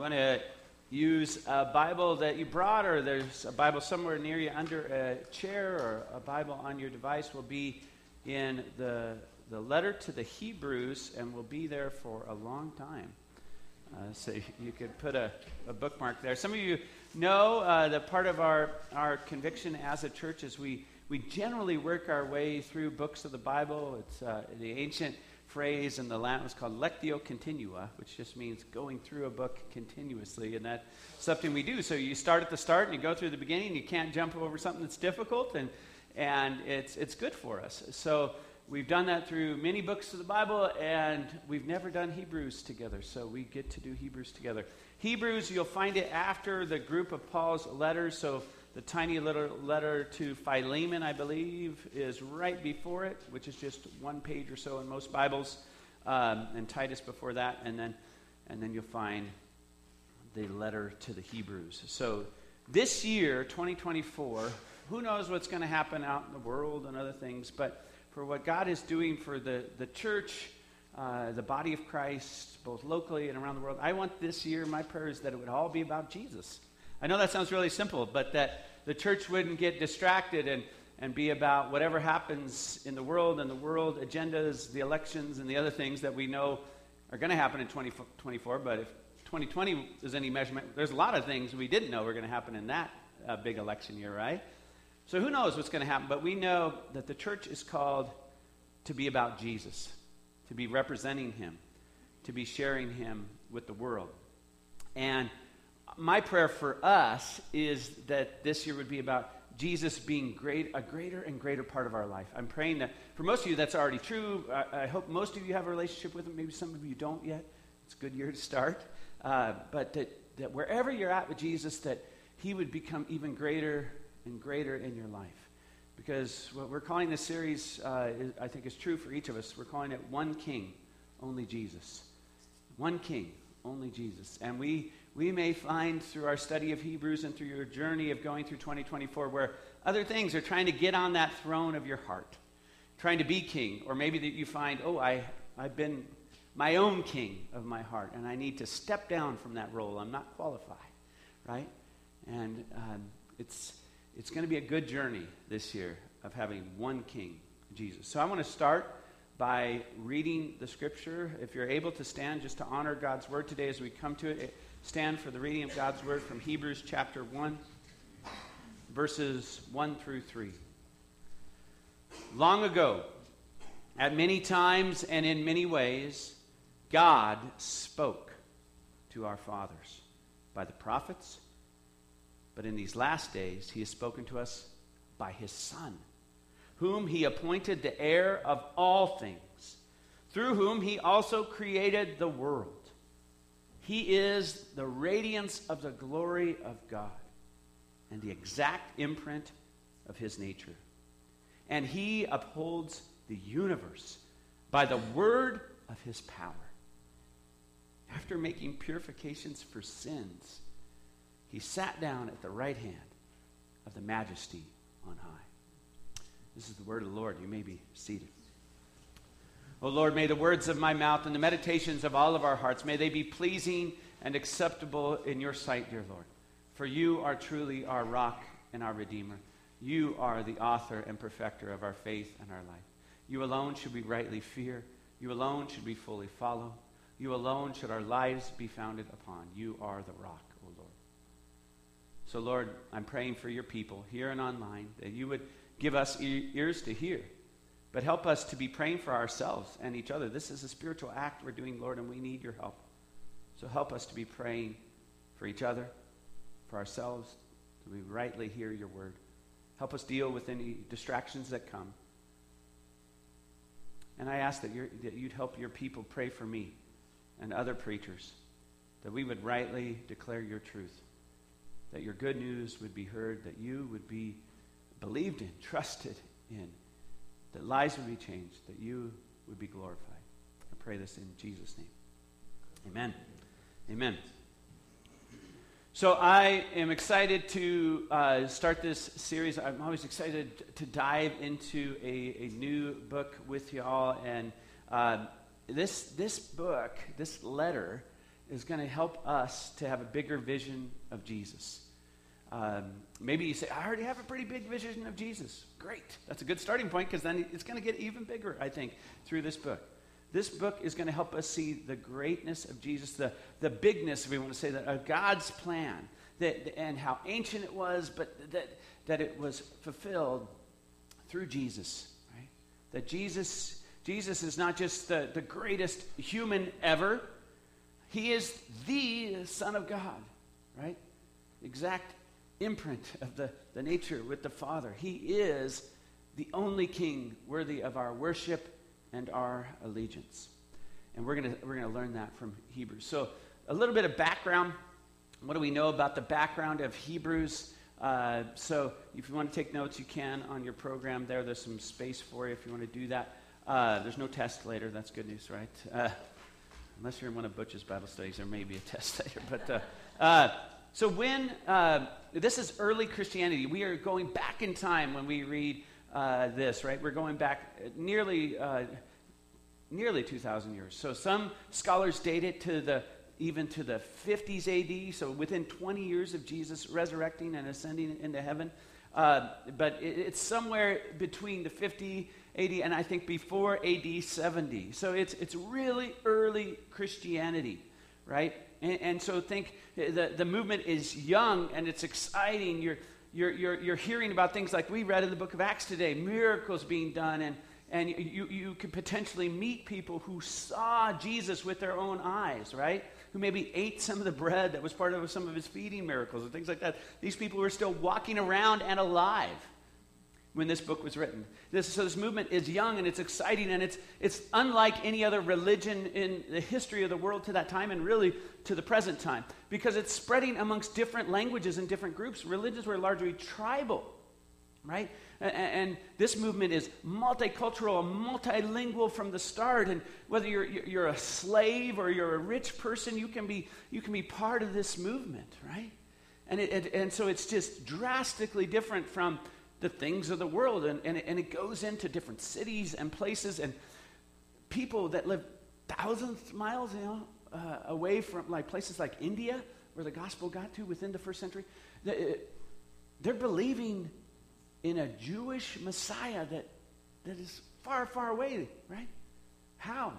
want to use a Bible that you brought, or there's a Bible somewhere near you under a chair, or a Bible on your device, will be in the, the letter to the Hebrews and will be there for a long time. Uh, so you could put a, a, bookmark there. Some of you know uh, that part of our, our conviction as a church is we, we generally work our way through books of the Bible. It's uh, the ancient phrase in the Latin was called lectio continua, which just means going through a book continuously. And that's something we do. So you start at the start and you go through the beginning. You can't jump over something that's difficult, and, and it's, it's good for us. So we've done that through many books of the Bible, and we've never done Hebrews together. So we get to do Hebrews together. Hebrews, you'll find it after the group of Paul's letters. So the tiny little letter to Philemon, I believe, is right before it, which is just one page or so in most Bibles, um, and Titus before that, and then, and then you'll find the letter to the Hebrews. So this year, 2024, who knows what's going to happen out in the world and other things, but for what God is doing for the, the church, uh, the body of Christ, both locally and around the world, I want this year, my prayer is that it would all be about Jesus. I know that sounds really simple, but that the church wouldn't get distracted and, and be about whatever happens in the world and the world agendas, the elections, and the other things that we know are going to happen in 2024. But if 2020 is any measurement, there's a lot of things we didn't know were going to happen in that uh, big election year, right? So who knows what's going to happen? But we know that the church is called to be about Jesus, to be representing him, to be sharing him with the world. And my prayer for us is that this year would be about Jesus being great, a greater and greater part of our life. I'm praying that for most of you that's already true. I, I hope most of you have a relationship with him. Maybe some of you don't yet. It's a good year to start. Uh, but that, that wherever you're at with Jesus, that he would become even greater and greater in your life. Because what we're calling this series, uh, is, I think, is true for each of us. We're calling it One King, Only Jesus. One King, Only Jesus. And we we may find through our study of Hebrews and through your journey of going through 2024 where other things are trying to get on that throne of your heart, trying to be king. Or maybe that you find, oh, I, I've been my own king of my heart, and I need to step down from that role. I'm not qualified, right? And um, it's, it's going to be a good journey this year of having one king, Jesus. So I want to start by reading the scripture. If you're able to stand just to honor God's word today as we come to it, stand for the reading of God's word from Hebrews chapter 1, verses 1 through 3. Long ago, at many times and in many ways, God spoke to our fathers by the prophets, but in these last days, he has spoken to us by his Son, whom he appointed the heir of all things, through whom he also created the world. He is the radiance of the glory of God and the exact imprint of his nature. And he upholds the universe by the word of his power. After making purifications for sins, he sat down at the right hand of the majesty on high. This is the word of the Lord. You may be seated. O Lord, may the words of my mouth and the meditations of all of our hearts, may they be pleasing and acceptable in your sight, dear Lord. For you are truly our rock and our Redeemer. You are the author and perfecter of our faith and our life. You alone should we rightly fear. You alone should we fully follow. You alone should our lives be founded upon. You are the rock, O Lord. So, Lord, I'm praying for your people here and online that you would give us ears to hear but help us to be praying for ourselves and each other. This is a spiritual act we're doing, Lord, and we need your help. So help us to be praying for each other, for ourselves, that we rightly hear your word. Help us deal with any distractions that come. And I ask that, that you'd help your people pray for me and other preachers, that we would rightly declare your truth, that your good news would be heard, that you would be believed in, trusted in that lives would be changed, that you would be glorified. I pray this in Jesus' name. Amen. Amen. So I am excited to uh, start this series. I'm always excited to dive into a, a new book with y'all. And uh, this, this book, this letter, is going to help us to have a bigger vision of Jesus. Um, maybe you say, I already have a pretty big vision of Jesus. Great. That's a good starting point because then it's going to get even bigger, I think, through this book. This book is going to help us see the greatness of Jesus, the, the bigness, if we want to say that, of God's plan, that, and how ancient it was, but that, that it was fulfilled through Jesus. That Jesus, Jesus is not just the, the greatest human ever, he is the Son of God, right? Exact imprint of the, the nature with the Father. He is the only king worthy of our worship and our allegiance. And we're going we're gonna learn that from Hebrews. So, a little bit of background. What do we know about the background of Hebrews? Uh, so, if you want to take notes, you can on your program there. There's some space for you if you want to do that. Uh, there's no test later. That's good news, right? Uh, unless you're in one of Butch's Bible studies, there may be a test later. But uh, uh, so when uh, this is early Christianity, we are going back in time when we read uh, this, right? We're going back nearly uh, nearly 2,000 years. So some scholars date it to the even to the 50s AD, so within 20 years of Jesus resurrecting and ascending into heaven. Uh, but it, it's somewhere between the 50 AD and I think before AD 70. So it's, it's really early Christianity, right? And, and so think eh, the, the movement is young and it's exciting. You're, you're, you're, you're hearing about things like we read in the book of Acts today miracles being done, and, and you, you could potentially meet people who saw Jesus with their own eyes, right? Who maybe ate some of the bread that was part of some of his feeding miracles and things like that. These people were still walking around and alive when this book was written. This, so this movement is young and it's exciting and it's, it's unlike any other religion in the history of the world to that time and really to the present time because it's spreading amongst different languages and different groups. Religions were largely tribal, right? And, and this movement is multicultural, multilingual from the start. And whether you're, you're a slave or you're a rich person, you can be, you can be part of this movement, right? And, it, it, and so it's just drastically different from the things of the world. And, and, it, and it goes into different cities and places and people that live thousands of miles, you know, uh, away from like places like India, where the gospel got to within the first century. They're believing in a Jewish Messiah that, that is far, far away, right? How?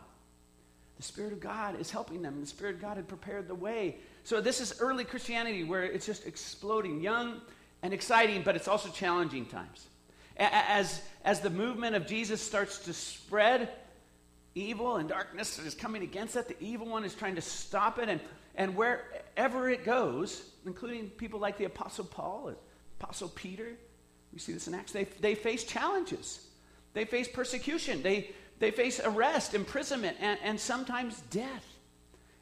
The Spirit of God is helping them. The Spirit of God had prepared the way. So this is early Christianity where it's just exploding. Young, and exciting, but it's also challenging times. As, as the movement of Jesus starts to spread, evil and darkness is coming against it. The evil one is trying to stop it. And, and wherever it goes, including people like the Apostle Paul, and Apostle Peter, we see this in Acts, they, they face challenges. They face persecution. They, they face arrest, imprisonment, and, and sometimes death.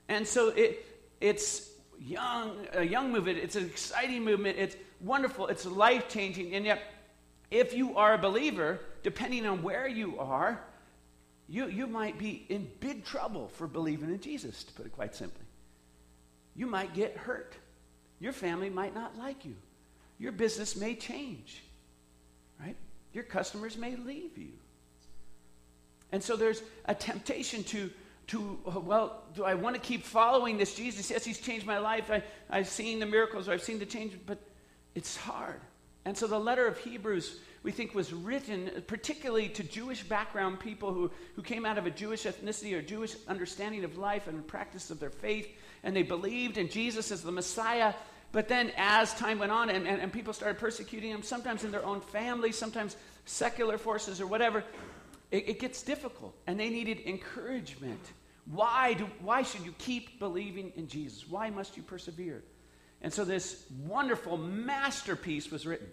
And so it, it's young, a young movement. It's an exciting movement. It's wonderful. It's life changing. And yet, if you are a believer, depending on where you are, you, you might be in big trouble for believing in Jesus, to put it quite simply. You might get hurt. Your family might not like you. Your business may change, right? Your customers may leave you. And so there's a temptation to to, uh, well, do I want to keep following this Jesus? Yes, he's changed my life. I, I've seen the miracles, I've seen the change, but it's hard. And so the letter of Hebrews, we think, was written particularly to Jewish background people who, who came out of a Jewish ethnicity or Jewish understanding of life and practice of their faith, and they believed in Jesus as the Messiah. But then, as time went on and, and, and people started persecuting them, sometimes in their own family, sometimes secular forces or whatever, it, it gets difficult. And they needed encouragement why, do, why should you keep believing in Jesus? Why must you persevere? And so this wonderful masterpiece was written.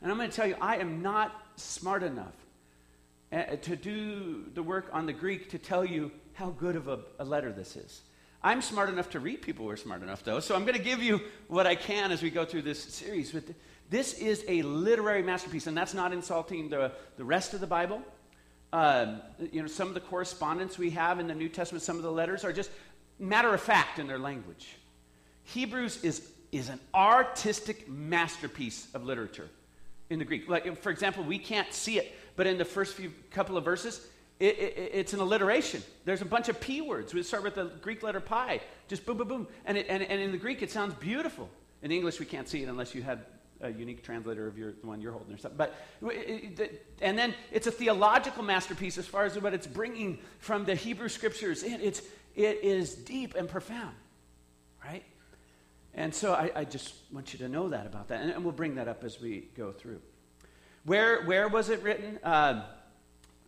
And I'm going to tell you, I am not smart enough uh, to do the work on the Greek to tell you how good of a, a letter this is. I'm smart enough to read people who are smart enough, though, so I'm going to give you what I can as we go through this series. But this is a literary masterpiece, and that's not insulting the, the rest of the Bible. Um, you know, some of the correspondence we have in the New Testament, some of the letters are just matter of fact in their language. Hebrews is, is an artistic masterpiece of literature in the Greek. Like, for example, we can't see it, but in the first few couple of verses, it, it, it's an alliteration. There's a bunch of P words. We start with the Greek letter pi, just boom, boom, boom. And, it, and, and in the Greek, it sounds beautiful. In English, we can't see it unless you had a unique translator of your, the one you're holding or something. But, and then it's a theological masterpiece as far as what it's bringing from the Hebrew scriptures. It, it's, it is deep and profound, right? And so I, I just want you to know that about that. And, and, we'll bring that up as we go through. Where, where was it written? Uh,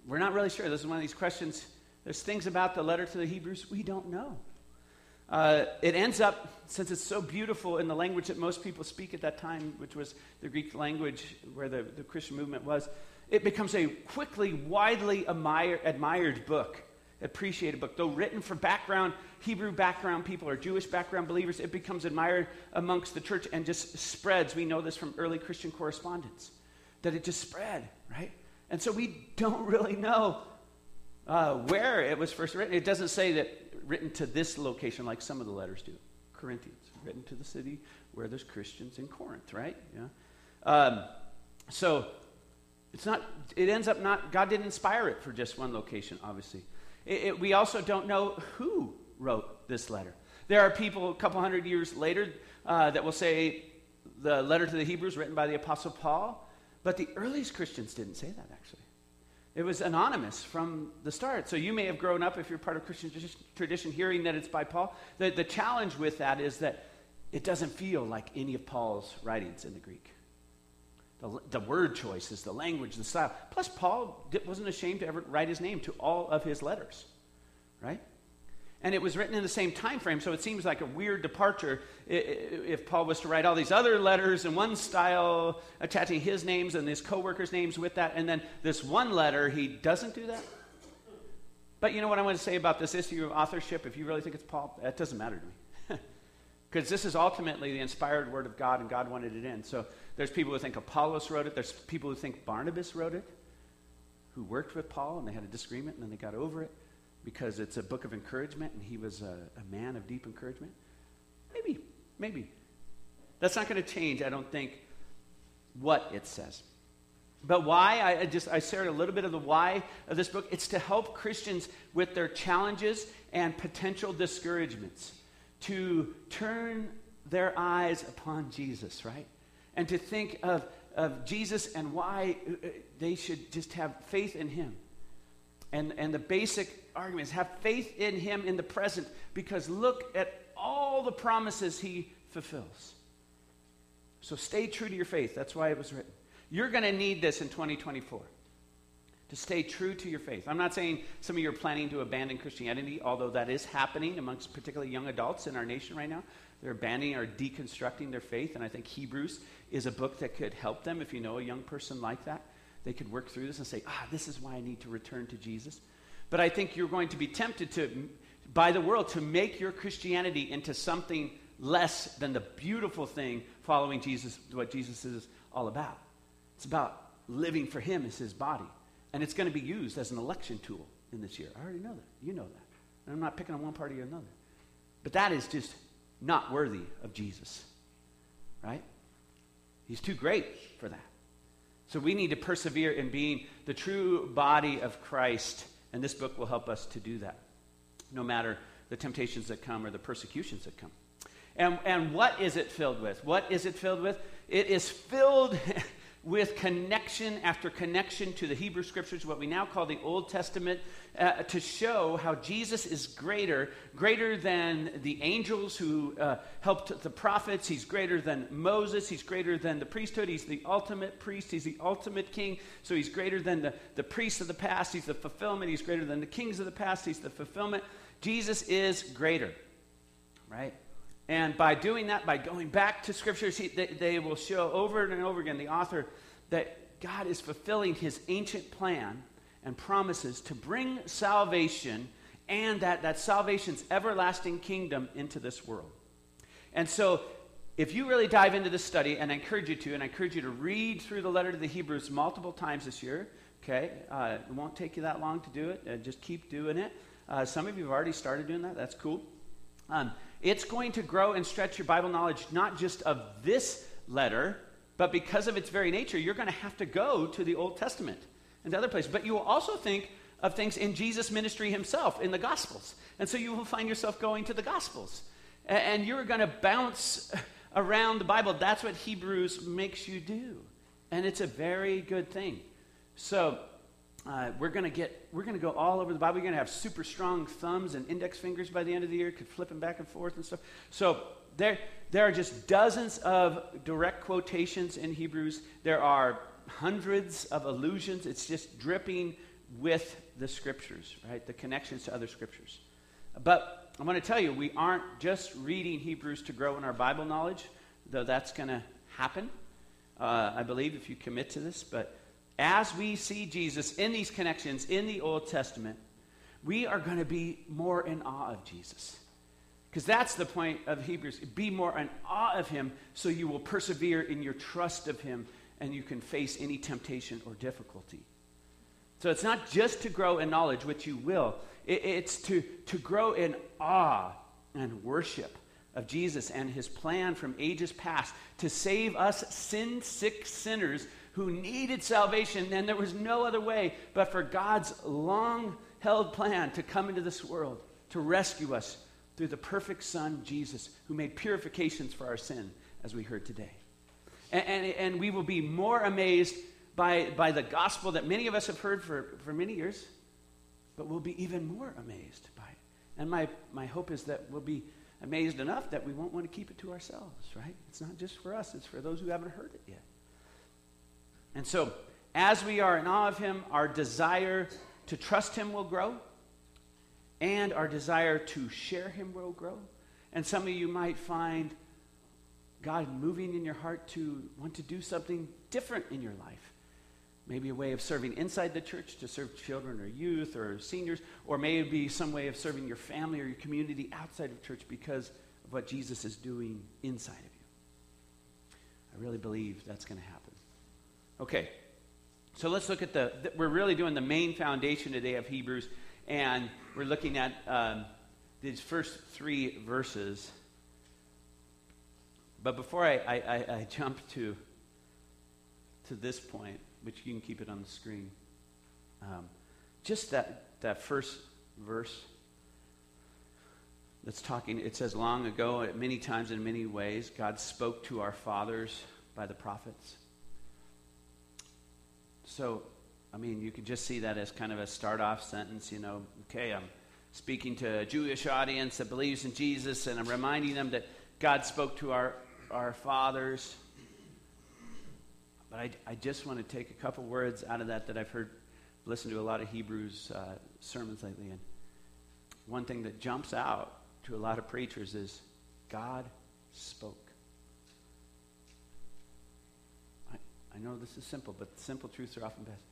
we're not really sure. This is one of these questions. There's things about the letter to the Hebrews we don't know. Uh, it ends up, since it's so beautiful in the language that most people speak at that time, which was the Greek language where the, the Christian movement was, it becomes a quickly, widely admired, admired book, appreciated book. Though written for background, Hebrew background people or Jewish background believers, it becomes admired amongst the church and just spreads. We know this from early Christian correspondence, that it just spread, right? And so we don't really know uh, where it was first written. It doesn't say that written to this location like some of the letters do. Corinthians, written to the city where there's Christians in Corinth, right? Yeah. Um, so it's not. It ends up not. God didn't inspire it for just one location, obviously. It, it, we also don't know who wrote this letter. There are people a couple hundred years later uh, that will say the letter to the Hebrews written by the Apostle Paul, but the earliest Christians didn't say that actually. It was anonymous from the start. So you may have grown up, if you're part of Christian tradition, hearing that it's by Paul. The, the challenge with that is that it doesn't feel like any of Paul's writings in the Greek. The, the word choices, the language, the style. Plus, Paul wasn't ashamed to ever write his name to all of his letters, right? And it was written in the same time frame so it seems like a weird departure if paul was to write all these other letters in one style attaching his names and his co-workers names with that and then this one letter he doesn't do that? But you know what i want to say about this issue of authorship if you really think it's paul? That doesn't matter to me. Because this is ultimately the inspired word of god and god wanted it in. So there's people who think apollos wrote it. There's people who think barnabas wrote it who worked with paul and they had a disagreement and then they got over it because it's a book of encouragement and he was a, a man of deep encouragement? Maybe, maybe. That's not going to change, I don't think, what it says. But why? I, I just I shared a little bit of the why of this book. It's to help Christians with their challenges and potential discouragements to turn their eyes upon Jesus, right? And to think of, of Jesus and why uh, uh, they should just have faith in him. And, and the basic argument is have faith in him in the present because look at all the promises he fulfills. So stay true to your faith. That's why it was written. You're going to need this in 2024 to stay true to your faith. I'm not saying some of you are planning to abandon Christianity, although that is happening amongst particularly young adults in our nation right now. They're abandoning or deconstructing their faith, and I think Hebrews is a book that could help them if you know a young person like that. They could work through this and say, ah, this is why I need to return to Jesus. But I think you're going to be tempted to, by the world, to make your Christianity into something less than the beautiful thing following Jesus, what Jesus is all about. It's about living for Him as His body. And it's going to be used as an election tool in this year. I already know that. You know that. And I'm not picking on one party or another. But that is just not worthy of Jesus. Right? He's too great for that. So we need to persevere in being the true body of Christ and this book will help us to do that, no matter the temptations that come or the persecutions that come. And, and what is it filled with? What is it filled with? It is filled with connection after connection to the Hebrew Scriptures, what we now call the Old Testament, uh, to show how Jesus is greater, greater than the angels who uh, helped the prophets. He's greater than Moses. He's greater than the priesthood. He's the ultimate priest. He's the ultimate king. So he's greater than the, the priests of the past. He's the fulfillment. He's greater than the kings of the past. He's the fulfillment. Jesus is greater, right? And by doing that, by going back to scriptures, he, they, they will show over and over again, the author, that God is fulfilling his ancient plan and promises to bring salvation and that, that salvation's everlasting kingdom into this world. And so, if you really dive into this study, and I encourage you to, and I encourage you to read through the letter to the Hebrews multiple times this year, okay? Uh, it won't take you that long to do it. Uh, just keep doing it. Uh, some of you have already started doing that. That's cool. Um, it's going to grow and stretch your Bible knowledge, not just of this letter, but because of its very nature, you're going to have to go to the Old Testament and to other places. But you will also think of things in Jesus' ministry himself in the Gospels. And so you will find yourself going to the Gospels. And you're going to bounce around the Bible. That's what Hebrews makes you do. And it's a very good thing. So uh, we're going to get, we're going to go all over the Bible. We're going to have super strong thumbs and index fingers by the end of the year, could flip them back and forth and stuff. So there, there are just dozens of direct quotations in Hebrews. There are hundreds of allusions. It's just dripping with the scriptures, right? The connections to other scriptures. But I want to tell you, we aren't just reading Hebrews to grow in our Bible knowledge, though that's going to happen, uh, I believe, if you commit to this. But as we see Jesus in these connections in the Old Testament, we are going to be more in awe of Jesus. Because that's the point of Hebrews. Be more in awe of him so you will persevere in your trust of him and you can face any temptation or difficulty. So it's not just to grow in knowledge, which you will, it's to, to grow in awe and worship of Jesus and his plan from ages past to save us sin sick sinners who needed salvation, and there was no other way but for God's long held plan to come into this world to rescue us through the perfect Son, Jesus, who made purifications for our sin, as we heard today. And, and, and, we will be more amazed by, by the gospel that many of us have heard for, for many years, but we'll be even more amazed by it. And my, my hope is that we'll be amazed enough that we won't want to keep it to ourselves, right? It's not just for us, it's for those who haven't heard it yet. And so, as we are in awe of him, our desire to trust him will grow, and our desire to share him will grow. And some of you might find God moving in your heart to want to do something different in your life. Maybe a way of serving inside the church to serve children or youth or seniors, or maybe some way of serving your family or your community outside of church because of what Jesus is doing inside of you. I really believe that's going to happen. Okay, so let's look at the, the, we're really doing the main foundation today of Hebrews, and we're looking at um, these first three verses. But before I, I, I, jump to, to this point, which you can keep it on the screen, um, just that, that first verse that's talking, it says, long ago, many times in many ways, God spoke to our fathers by the prophets. So, I mean, you could just see that as kind of a start off sentence, you know, okay, I'm speaking to a Jewish audience that believes in Jesus, and I'm reminding them that God spoke to our, our fathers. But I, I just want to take a couple words out of that that I've heard, listened to a lot of Hebrews uh, sermons lately. And one thing that jumps out to a lot of preachers is God spoke. I know this is simple, but simple truths are often best.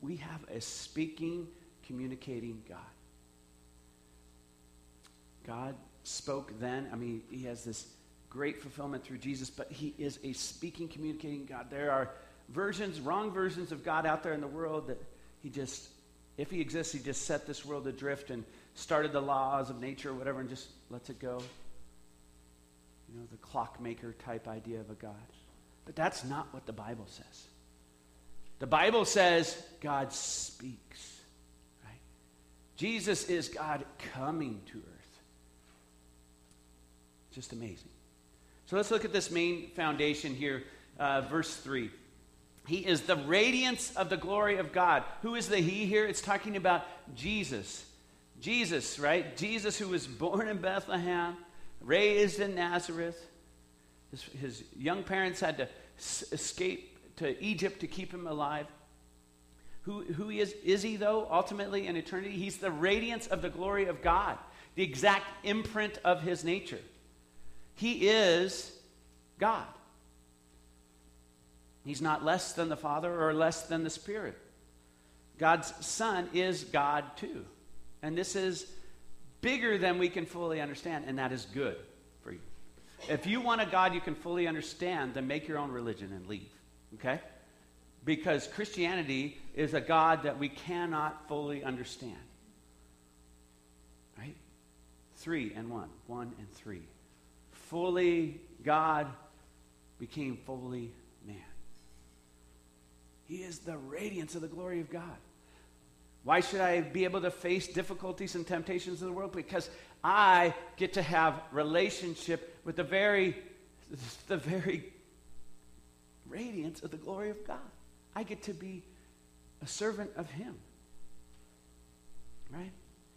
We have a speaking, communicating God. God spoke then. I mean, he has this great fulfillment through Jesus, but he is a speaking, communicating God. There are versions, wrong versions of God out there in the world that he just, if he exists, he just set this world adrift and started the laws of nature or whatever and just lets it go. You know, the clockmaker type idea of a God. But that's not what the Bible says. The Bible says God speaks, right? Jesus is God coming to earth. Just amazing. So let's look at this main foundation here, uh, verse 3. He is the radiance of the glory of God. Who is the He here? It's talking about Jesus. Jesus, right? Jesus, who was born in Bethlehem, raised in Nazareth, his, his young parents had to s- escape to Egypt to keep him alive. Who, who he is, is he, though, ultimately in eternity? He's the radiance of the glory of God, the exact imprint of his nature. He is God. He's not less than the Father or less than the Spirit. God's Son is God too. And this is bigger than we can fully understand, and that is good. If you want a God you can fully understand, then make your own religion and leave. Okay? Because Christianity is a God that we cannot fully understand. Right? Three and one. One and three. Fully God became fully man. He is the radiance of the glory of God. Why should I be able to face difficulties and temptations of the world? Because I get to have relationship with the very, the very radiance of the glory of God. I get to be a servant of Him. Right?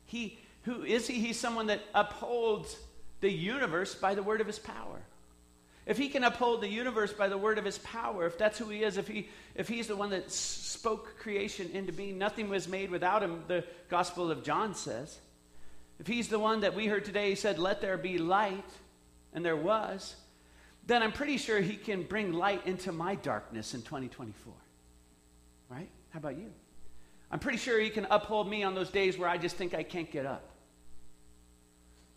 He, who is He? He's someone that upholds the universe by the word of His power. If he can uphold the universe by the word of his power, if that's who he is, if, he, if he's the one that spoke creation into being, nothing was made without him, the Gospel of John says. If he's the one that we heard today, he said, Let there be light, and there was, then I'm pretty sure he can bring light into my darkness in 2024. Right? How about you? I'm pretty sure he can uphold me on those days where I just think I can't get up.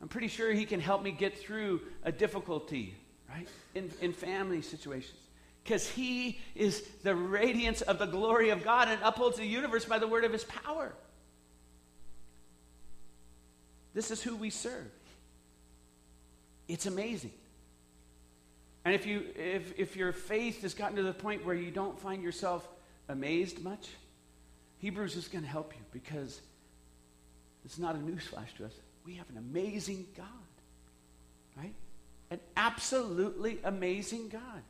I'm pretty sure he can help me get through a difficulty right? In, in family situations. Because he is the radiance of the glory of God and upholds the universe by the word of his power. This is who we serve. It's amazing. And if, you, if, if your faith has gotten to the point where you don't find yourself amazed much, Hebrews is going to help you because it's not a newsflash to us. We have an amazing God, right? an absolutely amazing God.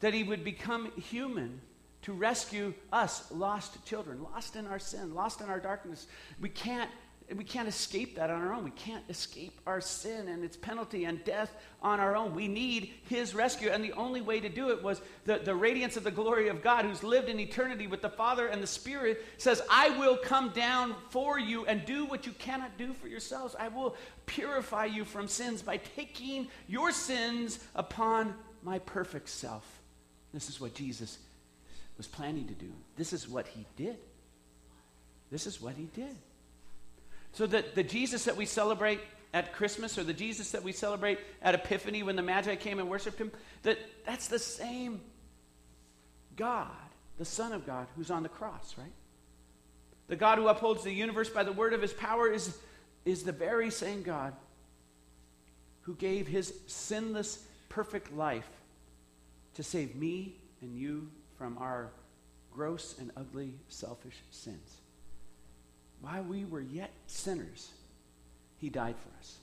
That he would become human to rescue us, lost children, lost in our sin, lost in our darkness. We can't we can't escape that on our own. We can't escape our sin and its penalty and death on our own. We need His rescue. And the only way to do it was the, the radiance of the glory of God, who's lived in eternity with the Father and the Spirit, says, I will come down for you and do what you cannot do for yourselves. I will purify you from sins by taking your sins upon my perfect self. This is what Jesus was planning to do. This is what He did. This is what He did. So that the Jesus that we celebrate at Christmas or the Jesus that we celebrate at Epiphany when the Magi came and worshiped him, that that's the same God, the Son of God, who's on the cross, right? The God who upholds the universe by the word of his power is, is the very same God who gave his sinless, perfect life to save me and you from our gross and ugly, selfish sins while we were yet sinners, he died for us.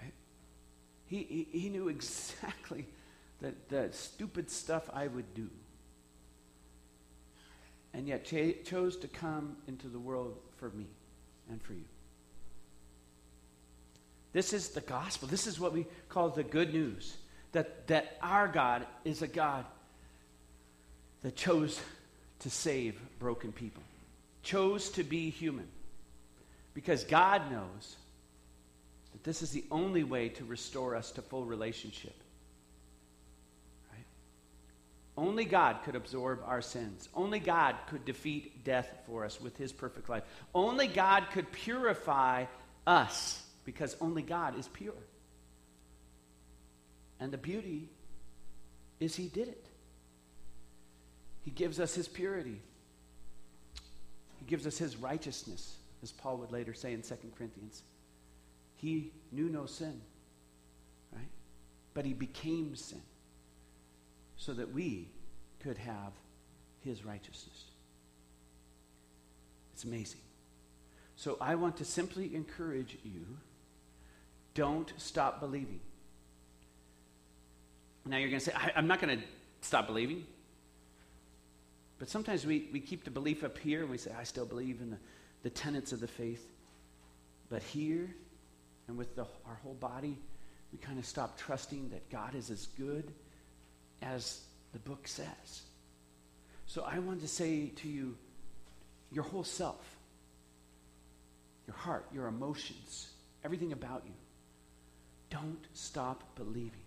Right? He, he, he knew exactly the, the stupid stuff I would do. And yet ch- chose to come into the world for me and for you. This is the gospel. This is what we call the good news that, that our God is a God that chose to save broken people chose to be human because God knows that this is the only way to restore us to full relationship. Right? Only God could absorb our sins. Only God could defeat death for us with his perfect life. Only God could purify us because only God is pure. And the beauty is he did it. He gives us his purity. He gives us his righteousness, as Paul would later say in 2 Corinthians. He knew no sin, right? But he became sin so that we could have his righteousness. It's amazing. So I want to simply encourage you don't stop believing. Now you're going to say, I'm not going to stop believing. But sometimes we, we keep the belief up here and we say, I still believe in the, the tenets of the faith. But here and with the, our whole body, we kind of stop trusting that God is as good as the book says. So I want to say to you, your whole self, your heart, your emotions, everything about you, don't stop believing.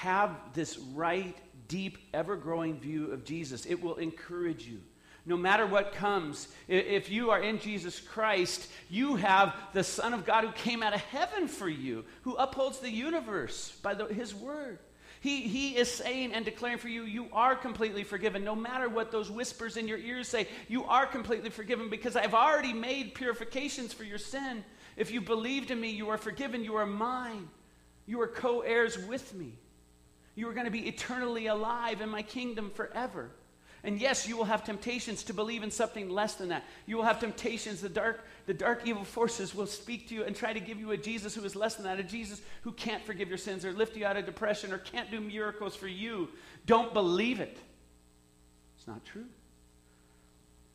Have this right deep, ever growing view of Jesus. It will encourage you. No matter what comes, if you are in Jesus Christ, you have the Son of God who came out of heaven for you, who upholds the universe by the, his word. He, he is saying and declaring for you, you are completely forgiven. No matter what those whispers in your ears say, you are completely forgiven because I've already made purifications for your sin. If you believed in me, you are forgiven. You are mine. You are co heirs with me. You are going to be eternally alive in my kingdom forever. And yes, you will have temptations to believe in something less than that. You will have temptations. The dark, the dark evil forces will speak to you and try to give you a Jesus who is less than that, a Jesus who can't forgive your sins or lift you out of depression or can't do miracles for you. Don't believe it. It's not true.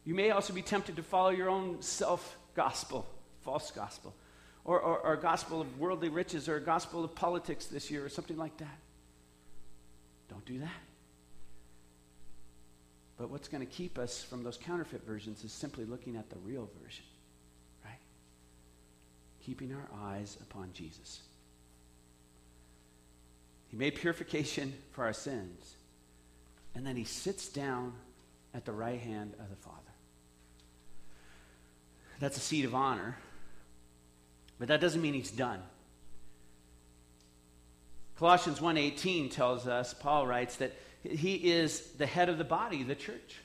You may also be tempted to follow your own self gospel, false gospel, or, or, or a gospel of worldly riches or a gospel of politics this year or something like that. Don't do that. But what's going to keep us from those counterfeit versions is simply looking at the real version, right? Keeping our eyes upon Jesus. He made purification for our sins, and then he sits down at the right hand of the Father. That's a seat of honor, but that doesn't mean he's done. Colossians 1:18 tells us, Paul writes that he is the head of the body, the church.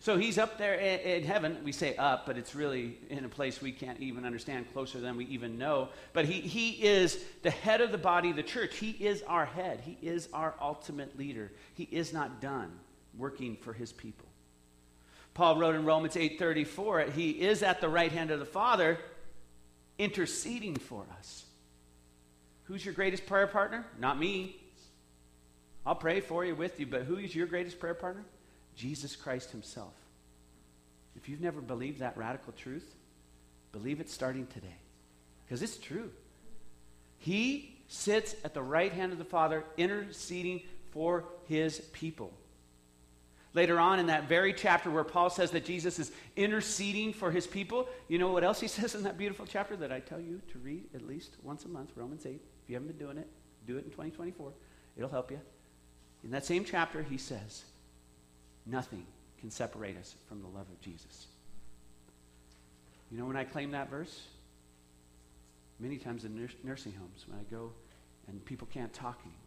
So he's up there in, heaven. We say up, but it's really in a place we can't even understand, closer than we even know. But he, he is the head of the body, the church. He is our head. He is our ultimate leader. He is not done working for his people. Paul wrote in Romans 8:34, he is at the right hand of the Father interceding for us. Who's your greatest prayer partner? Not me. I'll pray for you with you, but who is your greatest prayer partner? Jesus Christ himself. If you've never believed that radical truth, believe it starting today. Because it's true. He sits at the right hand of the Father interceding for his people. Later on in that very chapter where Paul says that Jesus is interceding for his people, you know what else he says in that beautiful chapter that I tell you to read at least once a month, Romans 8. If you haven't been doing it, do it in 2024. It'll help you. In that same chapter, he says, Nothing can separate us from the love of Jesus. You know when I claim that verse? Many times in nursing homes, when I go and people can't talk anymore,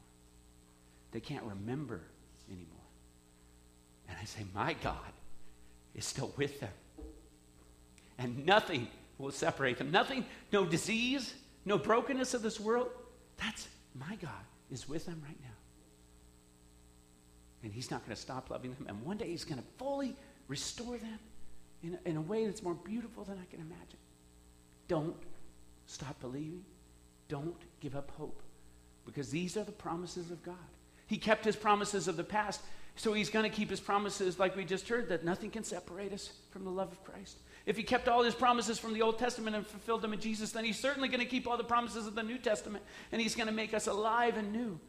they can't remember anymore. And I say, My God is still with them. And nothing will separate them. Nothing, no disease, no brokenness of this world. That's my God is with them right now. And He's not going to stop loving them. And one day He's going to fully restore them in a, in a way that's more beautiful than I can imagine. Don't stop believing. Don't give up hope. Because these are the promises of God. He kept His promises of the past. So he's going to keep his promises, like we just heard, that nothing can separate us from the love of Christ. If he kept all his promises from the Old Testament and fulfilled them in Jesus, then he's certainly going to keep all the promises of the New Testament, and he's going to make us alive and new.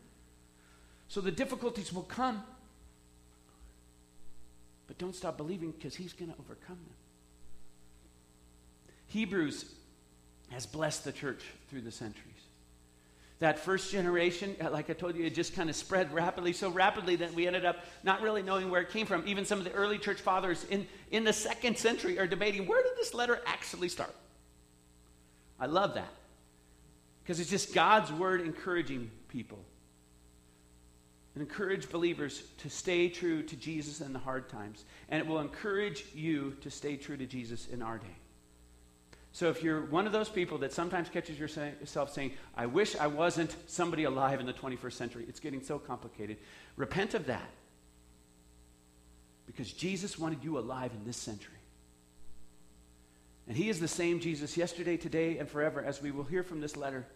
So the difficulties will come, but don't stop believing because he's going to overcome them. Hebrews has blessed the church through the centuries. That first generation, uh, like I told you, it just kind of spread rapidly, so rapidly that we ended up not really knowing where it came from. Even some of the early church fathers in, in the second century are debating where did this letter actually start? I love that. Because it's just God's word encouraging people and encourage believers to stay true to Jesus in the hard times. And it will encourage you to stay true to Jesus in our day. So if you're one of those people that sometimes catches yourself saying, I wish I wasn't somebody alive in the 21st century, it's getting so complicated, repent of that. Because Jesus wanted you alive in this century. And he is the same Jesus yesterday, today, and forever, as we will hear from this letter.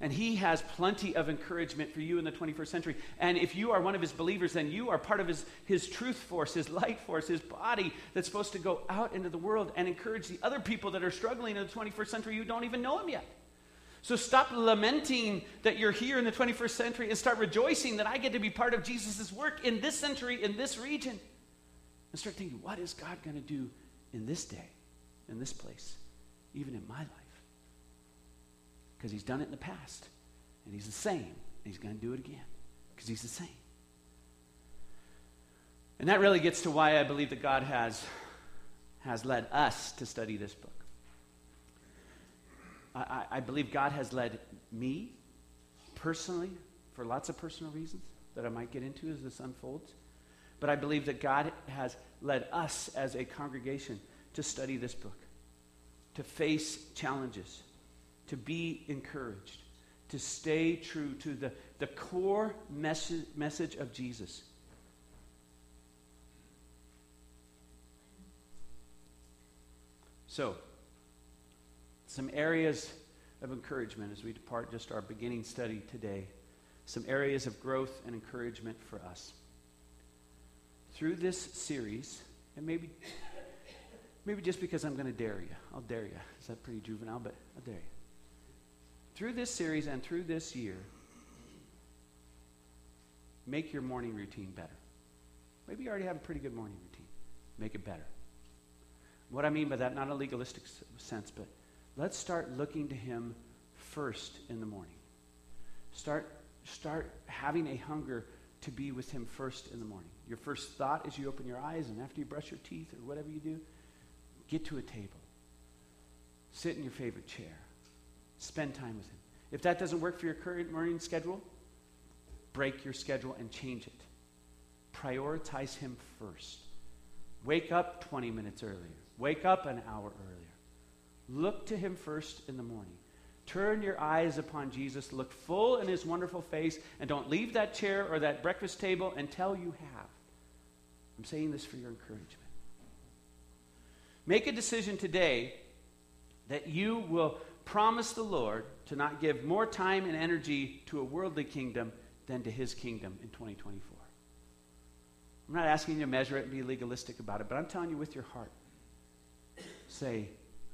And he has plenty of encouragement for you in the 21st century. And if you are one of his believers, then you are part of his, his truth force, his light force, his body that's supposed to go out into the world and encourage the other people that are struggling in the 21st century you don't even know him yet. So stop lamenting that you're here in the 21st century and start rejoicing that I get to be part of Jesus' work in this century, in this region. And start thinking, what is God going to do in this day, in this place, even in my life? Because he's done it in the past. And he's the same. And he's going to do it again because he's the same. And that really gets to why I believe that God has, has led us to study this book. I, I believe God has led me personally for lots of personal reasons that I might get into as this unfolds. But I believe that God has led us as a congregation to study this book, to face challenges, to be encouraged, to stay true to the, the core message, message of Jesus. So, some areas of encouragement as we depart just our beginning study today, some areas of growth and encouragement for us. Through this series, and maybe, maybe just because I'm going to dare you, I'll dare you. Is that pretty juvenile? But I'll dare you. Through this series and through this year, make your morning routine better. Maybe you already have a pretty good morning routine. Make it better. What I mean by that, not a legalistic sense, but let's start looking to Him first in the morning. Start, start having a hunger to be with Him first in the morning. Your first thought as you open your eyes and after you brush your teeth or whatever you do, get to a table. Sit in your favorite chair. Spend time with Him. If that doesn't work for your current morning schedule, break your schedule and change it. Prioritize Him first. Wake up 20 minutes earlier. Wake up an hour earlier. Look to Him first in the morning. Turn your eyes upon Jesus. Look full in His wonderful face, and don't leave that chair or that breakfast table until you have. I'm saying this for your encouragement. Make a decision today that you will promise the Lord to not give more time and energy to a worldly kingdom than to his kingdom in 2024. I'm not asking you to measure it and be legalistic about it, but I'm telling you with your heart. Say,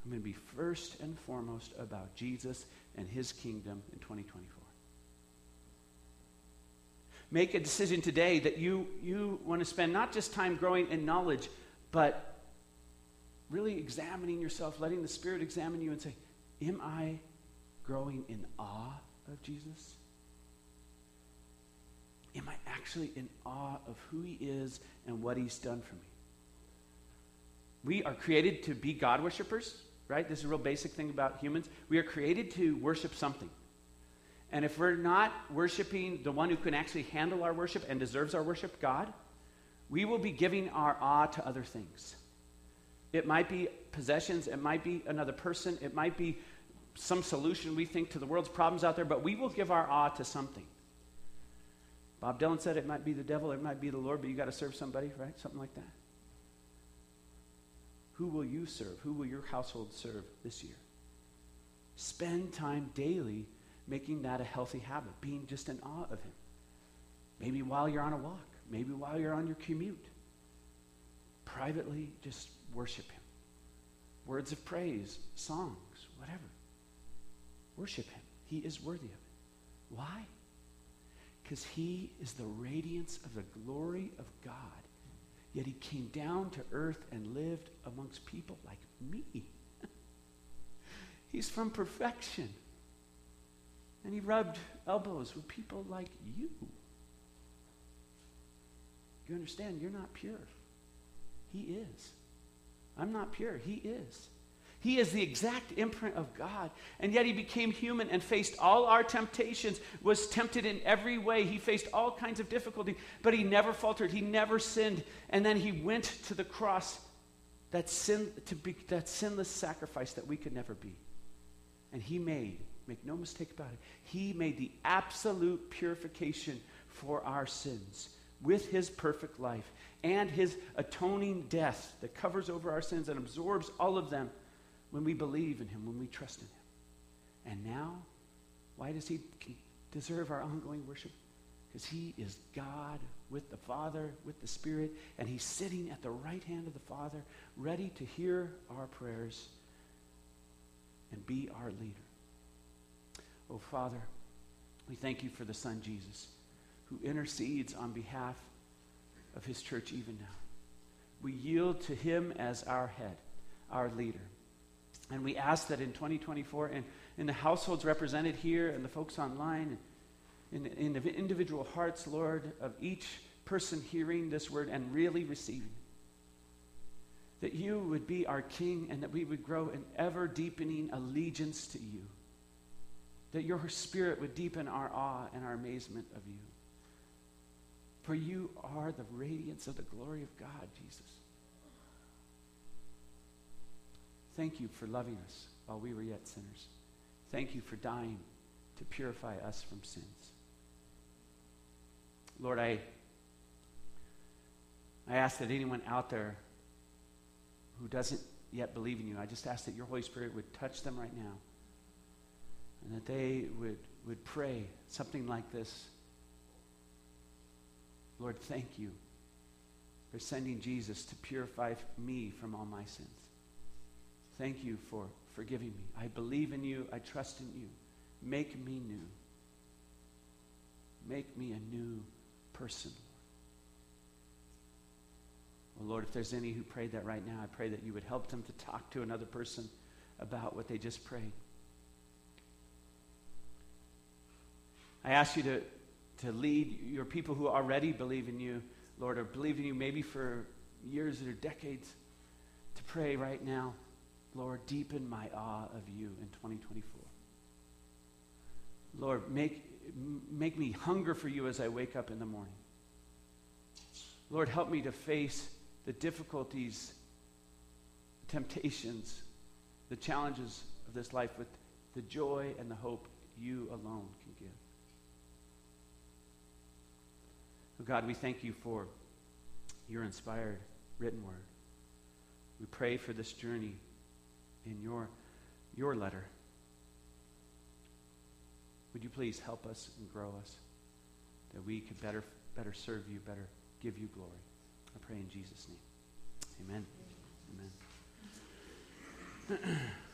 I'm going to be first and foremost about Jesus and his kingdom in 2024. Make a decision today that you, you want to spend not just time growing in knowledge, but really examining yourself, letting the Spirit examine you and say, Am I growing in awe of Jesus? Am I actually in awe of who he is and what he's done for me? We are created to be God worshippers, right? This is a real basic thing about humans. We are created to worship something. And if we're not worshiping the one who can actually handle our worship and deserves our worship, God, we will be giving our awe to other things. It might be possessions, it might be another person, it might be some solution we think to the world's problems out there, but we will give our awe to something. Bob Dylan said it might be the devil, it might be the Lord, but you got to serve somebody, right? Something like that. Who will you serve? Who will your household serve this year? Spend time daily making that a healthy habit, being just in awe of Him. Maybe while you're on a walk, maybe while you're on your commute. Privately, just worship Him. Words of praise, songs, whatever. Worship Him. He is worthy of it. Why? because he is the radiance of the glory of God. Yet he came down to earth and lived amongst people like me. He's from perfection. And he rubbed elbows with people like you. You understand? You're not pure. He is. I'm not pure. He is. He is the exact imprint of God. And yet he became human and faced all our temptations, was tempted in every way. He faced all kinds of difficulty, but he never faltered. He never sinned. And then he went to the cross, that, sin, to be, that sinless sacrifice that we could never be. And he made, make no mistake about it, he made the absolute purification for our sins with his perfect life and his atoning death that covers over our sins and absorbs all of them when we believe in him, when we trust in him. And now, why does he deserve our ongoing worship? Because he is God with the Father, with the Spirit, and he's sitting at the right hand of the Father, ready to hear our prayers and be our leader. Oh, Father, we thank you for the Son, Jesus, who intercedes on behalf of his church even now. We yield to him as our head, our leader. And we ask that in 2024, and in the households represented here, and the folks online, in, in the individual hearts, Lord, of each person hearing this word and really receiving, it, that you would be our King and that we would grow in ever deepening allegiance to you. That your spirit would deepen our awe and our amazement of you. For you are the radiance of the glory of God, Jesus. Thank you for loving us while we were yet sinners. Thank you for dying to purify us from sins. Lord, I, I ask that anyone out there who doesn't yet believe in you, I just ask that your Holy Spirit would touch them right now and that they would, would pray something like this Lord, thank you for sending Jesus to purify me from all my sins. Thank you for forgiving me. I believe in you. I trust in you. Make me new. Make me a new person. Well, Lord, if there's any who prayed that right now, I pray that you would help them to talk to another person about what they just prayed. I ask you to, to lead your people who already believe in you, Lord, or believe in you maybe for years or decades, to pray right now, Lord, deepen my awe of you in 2024. Lord, make, make me hunger for you as I wake up in the morning. Lord, help me to face the difficulties, temptations, the challenges of this life with the joy and the hope you alone can give. God, we thank you for your inspired written word. We pray for this journey in your, your letter. Would you please help us and grow us that we could better, better serve you, better give you glory? I pray in Jesus' name. Amen. Amen.